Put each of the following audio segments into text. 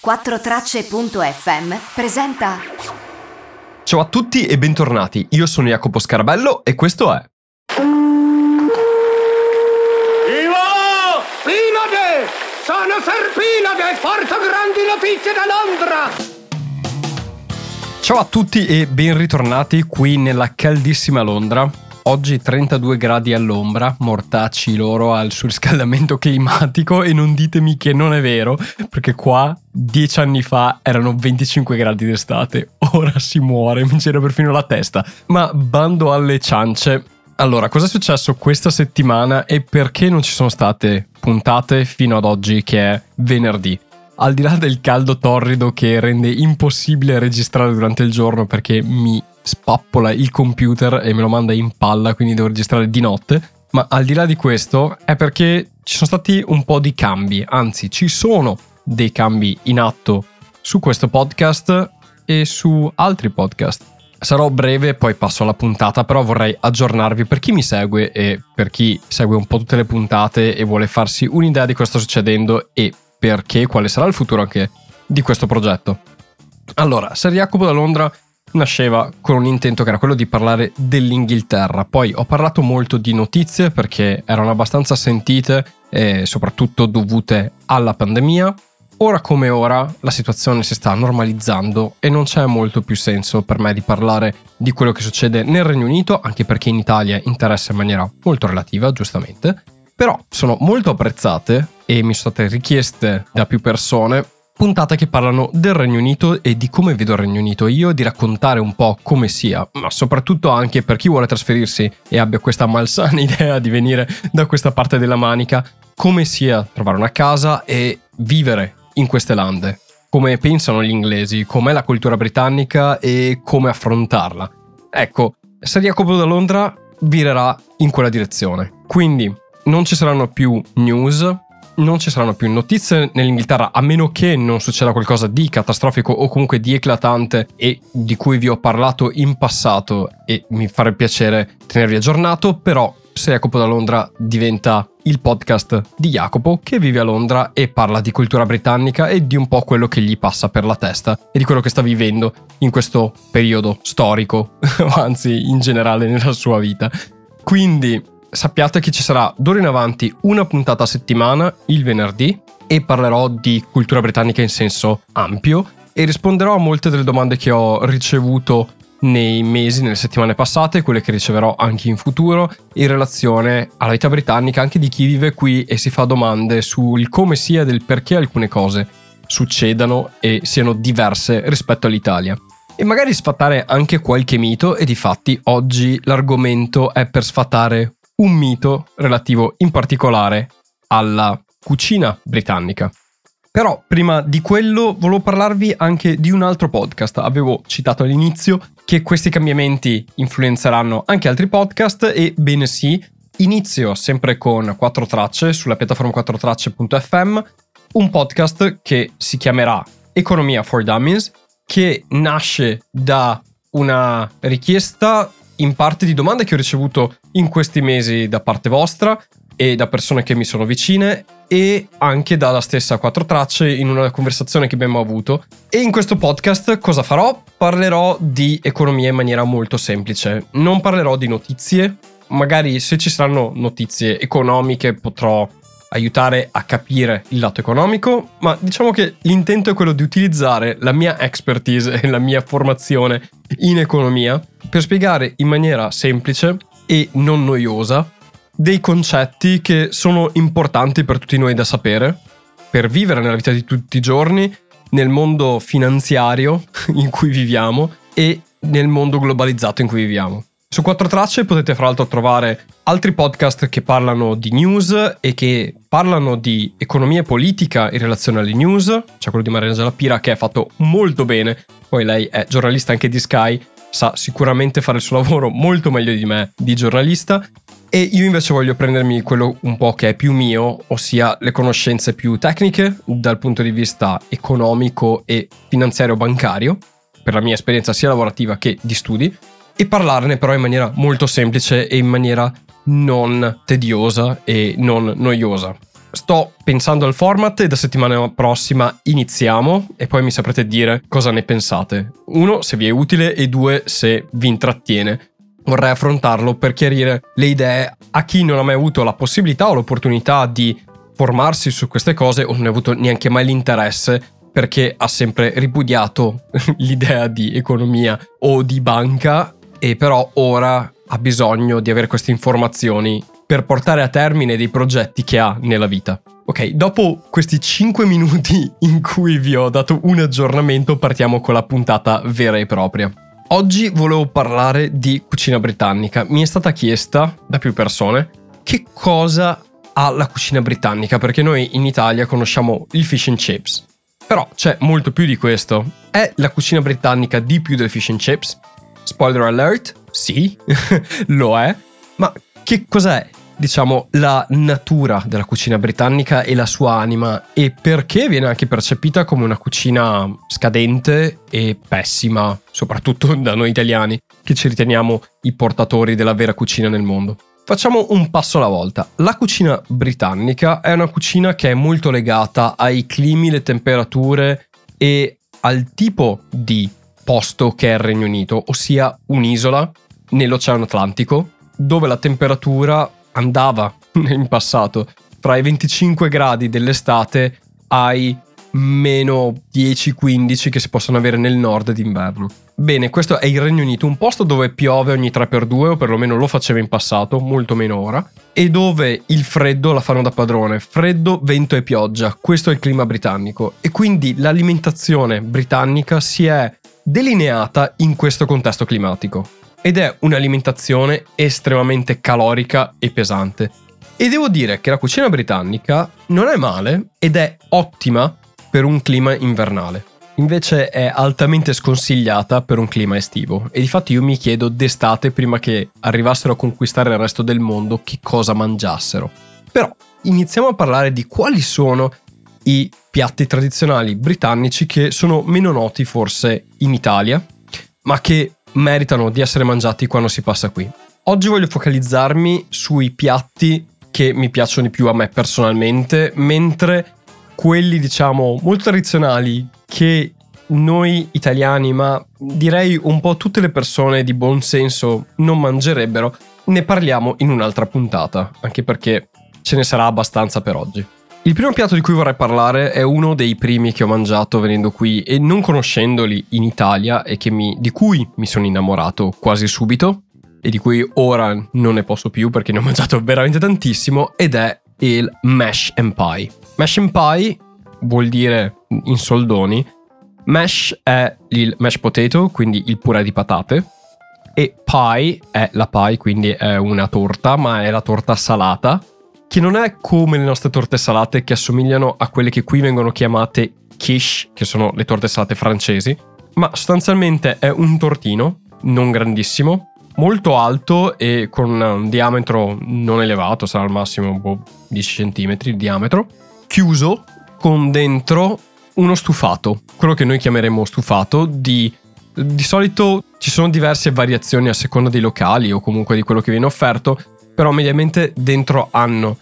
4tracce.fm presenta Ciao a tutti e bentornati, io sono Jacopo Scarabello e questo è Ivo! Pinade! Sono Serpinade! Porto grandi notizie da Londra! Ciao a tutti e ben ritornati qui nella caldissima Londra. Oggi 32 gradi all'ombra, mortacci loro al surriscaldamento climatico e non ditemi che non è vero, perché qua 10 anni fa erano 25 gradi d'estate, ora si muore, mi gira perfino la testa. Ma bando alle ciance. Allora, cosa è successo questa settimana e perché non ci sono state puntate fino ad oggi che è venerdì? Al di là del caldo torrido che rende impossibile registrare durante il giorno perché mi spappola il computer e me lo manda in palla, quindi devo registrare di notte. Ma al di là di questo è perché ci sono stati un po' di cambi, anzi ci sono dei cambi in atto su questo podcast e su altri podcast. Sarò breve, poi passo alla puntata, però vorrei aggiornarvi per chi mi segue e per chi segue un po' tutte le puntate e vuole farsi un'idea di cosa sta succedendo e perché, quale sarà il futuro anche di questo progetto. Allora, Ser Jacopo da Londra nasceva con un intento che era quello di parlare dell'Inghilterra. Poi ho parlato molto di notizie perché erano abbastanza sentite e soprattutto dovute alla pandemia. Ora come ora la situazione si sta normalizzando e non c'è molto più senso per me di parlare di quello che succede nel Regno Unito, anche perché in Italia interessa in maniera molto relativa, giustamente. Però sono molto apprezzate e mi sono state richieste da più persone puntate che parlano del Regno Unito e di come vedo il Regno Unito io, di raccontare un po' come sia, ma soprattutto anche per chi vuole trasferirsi e abbia questa malsana idea di venire da questa parte della manica, come sia trovare una casa e vivere in queste lande, come pensano gli inglesi, com'è la cultura britannica e come affrontarla. Ecco, se Jacopo da Londra virerà in quella direzione. Quindi non ci saranno più news, non ci saranno più notizie nell'Inghilterra a meno che non succeda qualcosa di catastrofico o comunque di eclatante e di cui vi ho parlato in passato e mi farebbe piacere tenervi aggiornato, però se Jacopo da Londra diventa il podcast di Jacopo che vive a Londra e parla di cultura britannica e di un po' quello che gli passa per la testa e di quello che sta vivendo in questo periodo storico, anzi in generale nella sua vita. Quindi sappiate che ci sarà d'ora in avanti una puntata a settimana il venerdì e parlerò di cultura britannica in senso ampio e risponderò a molte delle domande che ho ricevuto nei mesi, nelle settimane passate, quelle che riceverò anche in futuro, in relazione alla vita britannica, anche di chi vive qui e si fa domande sul come sia e del perché alcune cose succedano e siano diverse rispetto all'Italia. E magari sfatare anche qualche mito e di fatti oggi l'argomento è per sfatare un mito relativo in particolare alla cucina britannica. Però prima di quello volevo parlarvi anche di un altro podcast. Avevo citato all'inizio che questi cambiamenti influenzeranno anche altri podcast e bene sì, inizio sempre con 4 tracce sulla piattaforma 4tracce.fm, un podcast che si chiamerà Economia for Dummies, che nasce da una richiesta in parte di domande che ho ricevuto in questi mesi da parte vostra e da persone che mi sono vicine e anche dalla stessa quattro tracce in una conversazione che abbiamo avuto. E in questo podcast cosa farò? Parlerò di economia in maniera molto semplice. Non parlerò di notizie, magari se ci saranno notizie economiche potrò aiutare a capire il lato economico, ma diciamo che l'intento è quello di utilizzare la mia expertise e la mia formazione in economia per spiegare in maniera semplice e non noiosa dei concetti che sono importanti per tutti noi da sapere, per vivere nella vita di tutti i giorni, nel mondo finanziario in cui viviamo e nel mondo globalizzato in cui viviamo. Su quattro tracce potete fra l'altro trovare altri podcast che parlano di news e che parlano di economia e politica in relazione alle news. C'è quello di Mariangela Pira che è fatto molto bene, poi lei è giornalista anche di Sky, sa sicuramente fare il suo lavoro molto meglio di me di giornalista. E io invece voglio prendermi quello un po' che è più mio, ossia le conoscenze più tecniche dal punto di vista economico e finanziario bancario, per la mia esperienza sia lavorativa che di studi, e parlarne però in maniera molto semplice e in maniera non tediosa e non noiosa. sto pensando al format e da settimana prossima iniziamo e poi mi saprete dire cosa ne pensate. Uno, se vi è utile e due, se vi intrattiene. Vorrei affrontarlo per chiarire le idee a chi non ha mai avuto la possibilità o l'opportunità di formarsi su queste cose o non ha avuto neanche mai l'interesse perché ha sempre ripudiato l'idea di economia o di banca e però ora ha bisogno di avere queste informazioni per portare a termine dei progetti che ha nella vita. Ok, dopo questi 5 minuti in cui vi ho dato un aggiornamento, partiamo con la puntata vera e propria. Oggi volevo parlare di cucina britannica. Mi è stata chiesta da più persone che cosa ha la cucina britannica, perché noi in Italia conosciamo il fish and chips. Però c'è molto più di questo. È la cucina britannica di più del fish and chips? Spoiler alert, sì, lo è. Ma che cos'è, diciamo, la natura della cucina britannica e la sua anima e perché viene anche percepita come una cucina scadente e pessima, soprattutto da noi italiani, che ci riteniamo i portatori della vera cucina nel mondo. Facciamo un passo alla volta. La cucina britannica è una cucina che è molto legata ai climi, le temperature e al tipo di posto che è il Regno Unito, ossia un'isola nell'Oceano Atlantico, dove la temperatura andava in passato tra i 25 gradi dell'estate ai meno 10-15 che si possono avere nel nord d'inverno. Bene, questo è il Regno Unito, un posto dove piove ogni 3x2 o perlomeno lo faceva in passato, molto meno ora, e dove il freddo la fanno da padrone, freddo, vento e pioggia, questo è il clima britannico e quindi l'alimentazione britannica si è delineata in questo contesto climatico ed è un'alimentazione estremamente calorica e pesante. E devo dire che la cucina britannica non è male ed è ottima per un clima invernale. Invece è altamente sconsigliata per un clima estivo e difatti io mi chiedo d'estate prima che arrivassero a conquistare il resto del mondo che cosa mangiassero. Però iniziamo a parlare di quali sono i piatti tradizionali britannici che sono meno noti forse in Italia, ma che meritano di essere mangiati quando si passa qui. Oggi voglio focalizzarmi sui piatti che mi piacciono di più a me personalmente, mentre quelli diciamo molto tradizionali che noi italiani, ma direi un po' tutte le persone di buon senso non mangerebbero, ne parliamo in un'altra puntata, anche perché ce ne sarà abbastanza per oggi. Il primo piatto di cui vorrei parlare è uno dei primi che ho mangiato venendo qui e non conoscendoli in Italia e mi, di cui mi sono innamorato quasi subito e di cui ora non ne posso più perché ne ho mangiato veramente tantissimo ed è il mash and pie. Mash and pie vuol dire in soldoni mash è il mash potato, quindi il purè di patate e pie è la pie, quindi è una torta, ma è la torta salata che non è come le nostre torte salate che assomigliano a quelle che qui vengono chiamate quiche, che sono le torte salate francesi, ma sostanzialmente è un tortino, non grandissimo, molto alto e con un diametro non elevato, sarà al massimo boh, 10 cm di diametro, chiuso con dentro uno stufato, quello che noi chiameremo stufato. Di di solito ci sono diverse variazioni a seconda dei locali o comunque di quello che viene offerto, però mediamente dentro hanno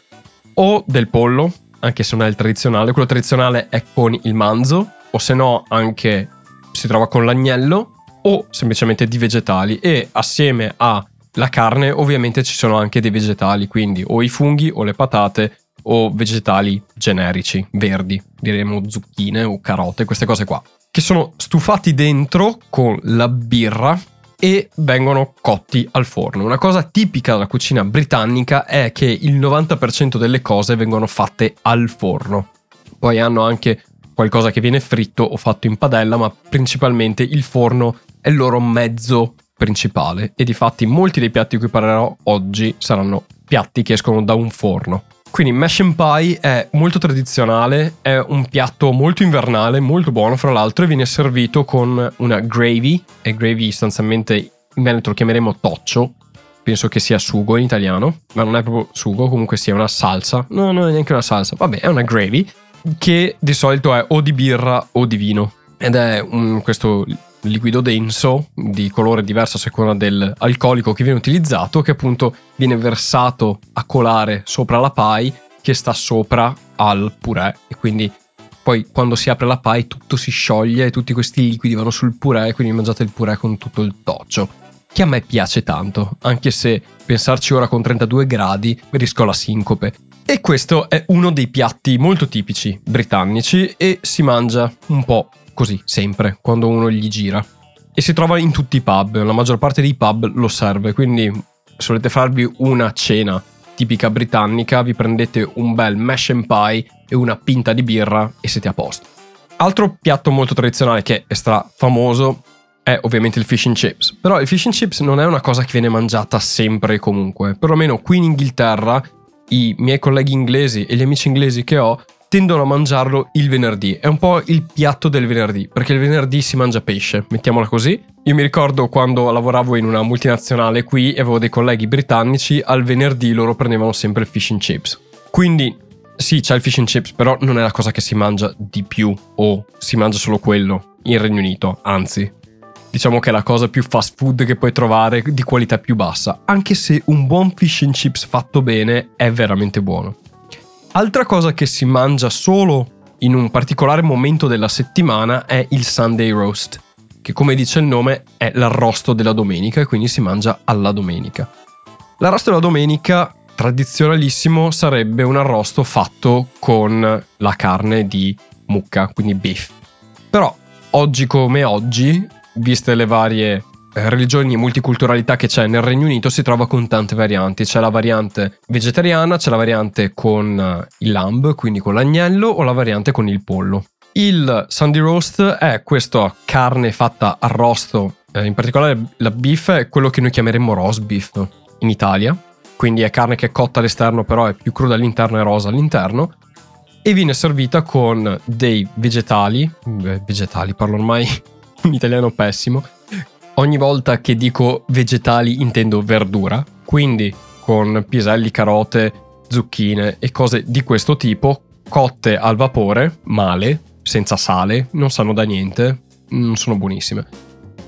o del pollo, anche se non è il tradizionale, quello tradizionale è con il manzo, o se no anche si trova con l'agnello, o semplicemente di vegetali e assieme alla carne ovviamente ci sono anche dei vegetali, quindi o i funghi o le patate o vegetali generici, verdi, diremo zucchine o carote, queste cose qua, che sono stufati dentro con la birra e vengono cotti al forno. Una cosa tipica della cucina britannica è che il 90% delle cose vengono fatte al forno. Poi hanno anche qualcosa che viene fritto o fatto in padella, ma principalmente il forno è il loro mezzo principale e di fatti molti dei piatti di cui parlerò oggi saranno piatti che escono da un forno. Quindi mash and pie è molto tradizionale, è un piatto molto invernale, molto buono fra l'altro e viene servito con una gravy, e gravy sostanzialmente in Veneto lo chiameremo toccio, penso che sia sugo in italiano, ma non è proprio sugo, comunque sia una salsa, no, non è neanche una salsa, vabbè, è una gravy che di solito è o di birra o di vino. Ed è un, questo liquido denso di colore diverso a seconda dell'alcolico che viene utilizzato, che appunto viene versato a colare sopra la pie, che sta sopra al purè. E quindi poi quando si apre la pie tutto si scioglie e tutti questi liquidi vanno sul purè quindi mangiate il purè con tutto il toccio che a me piace tanto anche se pensarci ora con 32 gradi rischio la sincope. E questo è uno dei piatti molto tipici britannici e si mangia un po' così sempre quando uno gli gira e si trova in tutti i pub, la maggior parte dei pub lo serve, quindi se volete farvi una cena tipica britannica vi prendete un bel mash and pie e una pinta di birra e siete a posto. Altro piatto molto tradizionale che è stra famoso è ovviamente il fish and chips, però il fish and chips non è una cosa che viene mangiata sempre e comunque, perlomeno qui in Inghilterra i miei colleghi inglesi e gli amici inglesi che ho tendono a mangiarlo il venerdì. È un po' il piatto del venerdì, perché il venerdì si mangia pesce, mettiamola così. Io mi ricordo quando lavoravo in una multinazionale qui e avevo dei colleghi britannici, al venerdì loro prendevano sempre il fish and chips. Quindi sì, c'è il fish and chips, però non è la cosa che si mangia di più o si mangia solo quello in Regno Unito, anzi. Diciamo che è la cosa più fast food che puoi trovare di qualità più bassa, anche se un buon fish and chips fatto bene è veramente buono. Altra cosa che si mangia solo in un particolare momento della settimana è il Sunday roast, che come dice il nome è l'arrosto della domenica e quindi si mangia alla domenica. L'arrosto della domenica tradizionalissimo sarebbe un arrosto fatto con la carne di mucca, quindi beef. Però oggi come oggi, viste le varie religioni e multiculturalità che c'è nel Regno Unito si trova con tante varianti. C'è la variante vegetariana, c'è la variante con eh, il lamb, quindi con l'agnello, o la variante con il pollo. Il Sunday roast è questa carne fatta arrosto, eh, in particolare la beef è quello che noi chiameremmo roast beef in Italia, quindi è carne che è cotta all'esterno però è più cruda all'interno e rosa all'interno, e viene servita con dei vegetali, vegetali parlo ormai un italiano pessimo, Ogni volta che dico vegetali intendo verdura, quindi con piselli, carote, zucchine e cose di questo tipo, cotte al vapore, male, senza sale, non sanno da niente, non sono buonissime.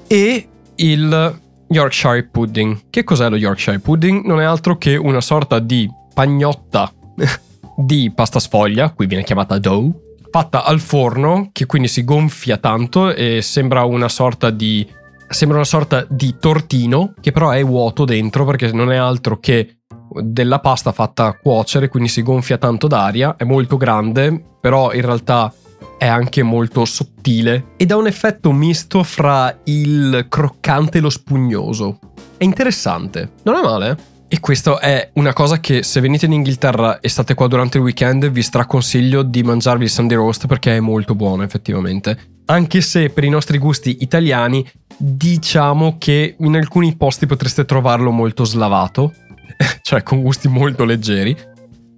E il Yorkshire pudding. Che cos'è lo Yorkshire pudding? Non è altro che una sorta di pagnotta di pasta sfoglia, qui viene chiamata dough, fatta al forno, che quindi si gonfia tanto e sembra una sorta di Sembra una sorta di tortino che però è vuoto dentro perché non è altro che della pasta fatta a cuocere, quindi si gonfia tanto d'aria, è molto grande, però in realtà è anche molto sottile ed ha un effetto misto fra il croccante e lo spugnoso. È interessante, non è male. E questa è una cosa che se venite in Inghilterra e state qua durante il weekend vi straconsiglio di mangiarvi il Sunday roast perché è molto buono effettivamente. Anche se per i nostri gusti italiani diciamo che in alcuni posti potreste trovarlo molto slavato, cioè con gusti molto leggeri.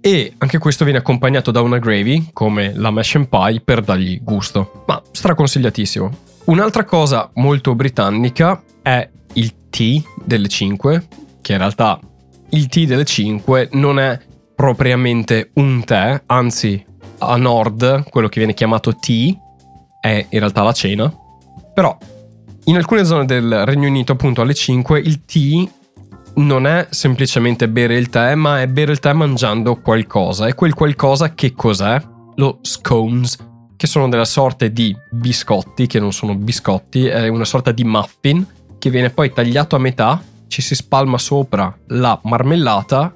E anche questo viene accompagnato da una gravy, come la mash and pie, per dargli gusto. Ma straconsigliatissimo. Un'altra cosa molto britannica è il tea delle 5, che in realtà il tea delle 5 non è propriamente un tè, anzi a nord quello che viene chiamato tea è in realtà la cena. Però in alcune zone del Regno Unito, appunto alle 5, il tea non è semplicemente bere il tè, ma è bere il tè mangiando qualcosa. E quel qualcosa che cos'è? Lo scones, che sono della sorte di biscotti, che non sono biscotti, è una sorta di muffin che viene poi tagliato a metà, ci si spalma sopra la marmellata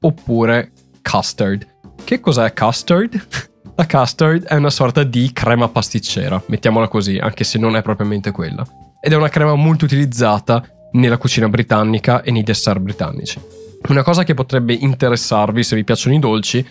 oppure custard. Che cos'è custard? La custard è una sorta di crema pasticcera, mettiamola così, anche se non è propriamente quella ed è una crema molto utilizzata nella cucina britannica e nei dessert britannici. Una cosa che potrebbe interessarvi se vi piacciono i dolci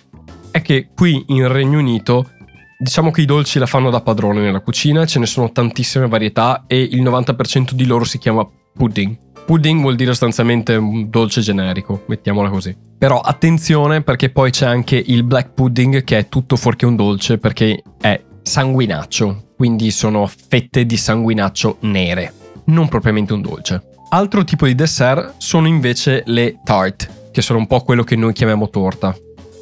è che qui in Regno Unito diciamo che i dolci la fanno da padrone nella cucina, ce ne sono tantissime varietà e il 90% di loro si chiama pudding. Pudding vuol dire sostanzialmente un dolce generico, mettiamola così. Però attenzione perché poi c'è anche il black pudding che è tutto fuorché un dolce perché è sanguinaccio, quindi sono fette di sanguinaccio nere, non propriamente un dolce. Altro tipo di dessert sono invece le tart, che sono un po' quello che noi chiamiamo torta.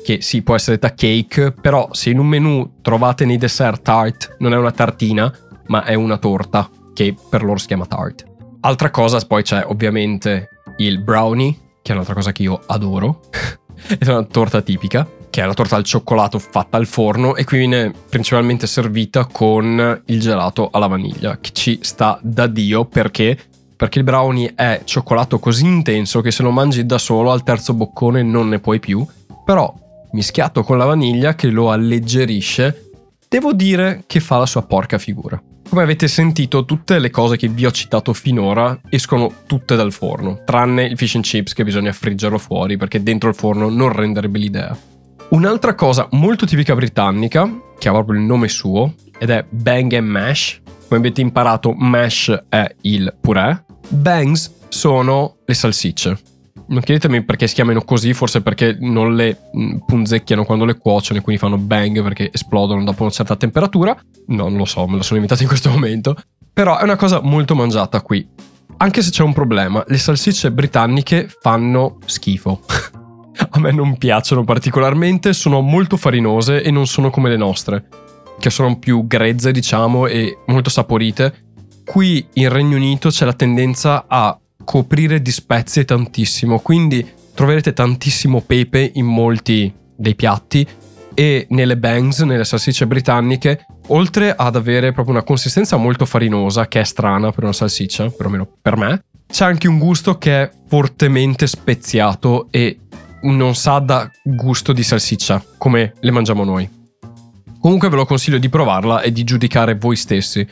Che sì, può essere da cake, però se in un menù trovate nei dessert tart, non è una tartina, ma è una torta, che per loro si chiama tart. Altra cosa, poi c'è ovviamente il brownie, che è un'altra cosa che io adoro, è una torta tipica. Che è la torta al cioccolato fatta al forno e qui viene principalmente servita con il gelato alla vaniglia, che ci sta da Dio perché perché il brownie è cioccolato così intenso che se lo mangi da solo al terzo boccone non ne puoi più, però mischiato con la vaniglia che lo alleggerisce, devo dire che fa la sua porca figura. Come avete sentito, tutte le cose che vi ho citato finora escono tutte dal forno, tranne il fish and chips che bisogna friggerlo fuori perché dentro il forno non renderebbe l'idea. Un'altra cosa molto tipica britannica, che ha proprio il nome suo, ed è bang and mash. Come avete imparato, mash è il purè, Bangs sono le salsicce. Non chiedetemi perché si chiamano così, forse perché non le mm, punzecchiano quando le cuociono e quindi fanno bang perché esplodono dopo una certa temperatura. No, non lo so, me lo sono inventato in questo momento. Però è una cosa molto mangiata qui. Anche se c'è un problema, le salsicce britanniche fanno schifo. A me non piacciono particolarmente, sono molto farinose e non sono come le nostre, che sono più grezze, diciamo, e molto saporite. Qui in Regno Unito c'è la tendenza a coprire di spezie tantissimo, quindi troverete tantissimo pepe in molti dei piatti e nelle bangs, nelle salsicce britanniche, oltre ad avere proprio una consistenza molto farinosa, che è strana per una salsiccia, perlomeno per me, c'è anche un gusto che è fortemente speziato e non sa da gusto di salsiccia, come le mangiamo noi. Comunque ve lo consiglio di provarla e di giudicare voi stessi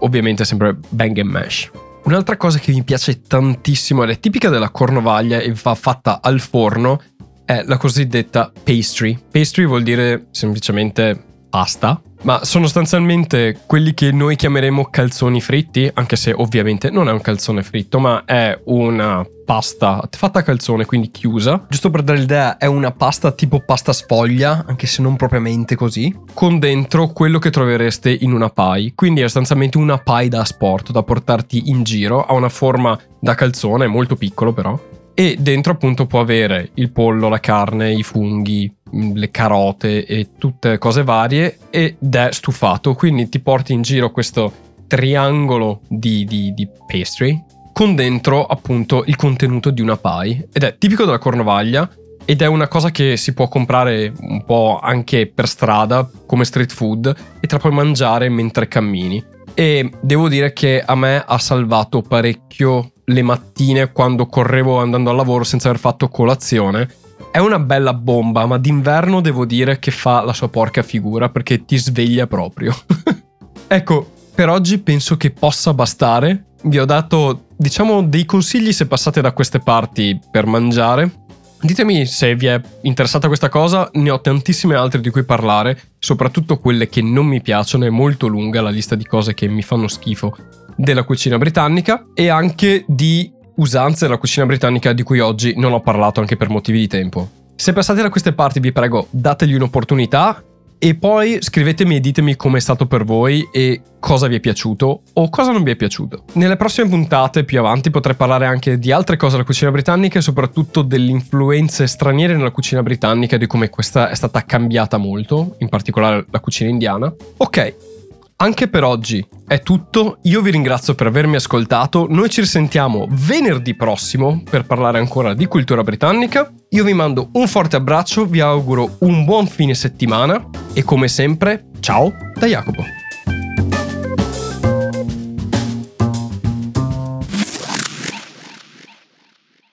ovviamente sempre bang and mash. Un'altra cosa che mi piace tantissimo ed è tipica della cornovaglia e va fatta al forno è la cosiddetta pastry. Pastry vuol dire semplicemente pasta, ma sono sostanzialmente quelli che noi chiameremo calzoni fritti, anche se ovviamente non è un calzone fritto, ma è una pasta fatta a calzone, quindi chiusa. Giusto per dare l'idea, è una pasta tipo pasta sfoglia, anche se non propriamente così, con dentro quello che trovereste in una pie. Quindi è sostanzialmente una pie da sport, da portarti in giro, ha una forma da calzone, molto piccolo però. E dentro appunto può avere il pollo, la carne, i funghi, le carote e tutte cose varie ed è stufato. Quindi ti porti in giro questo triangolo di, di, di pastry con dentro appunto il contenuto di una pie ed è tipico della cornovaglia ed è una cosa che si può comprare un po' anche per strada come street food e te la puoi mangiare mentre cammini. E devo dire che a me ha salvato parecchio le mattine quando correvo andando al lavoro senza aver fatto colazione. È una bella bomba, ma d'inverno devo dire che fa la sua porca figura perché ti sveglia proprio. ecco, per oggi penso che possa bastare. Vi ho dato, diciamo, dei consigli se passate da queste parti per mangiare. Ditemi se vi è interessata questa cosa, ne ho tantissime altre di cui parlare, soprattutto quelle che non mi piacciono, è molto lunga la lista di cose che mi fanno schifo della cucina britannica e anche di usanze della cucina britannica di cui oggi non ho parlato anche per motivi di tempo. Se passate da queste parti vi prego dategli un'opportunità e poi scrivetemi e ditemi com'è stato per voi e cosa vi è piaciuto o cosa non vi è piaciuto. Nelle prossime puntate più avanti potrei parlare anche di altre cose della cucina britannica e soprattutto delle influenze straniere nella cucina britannica e di come questa è stata cambiata molto, in particolare la cucina indiana. Ok, anche per oggi è tutto, io vi ringrazio per avermi ascoltato, noi ci risentiamo venerdì prossimo per parlare ancora di cultura britannica, io vi mando un forte abbraccio, vi auguro un buon fine settimana e come sempre, ciao da Jacopo.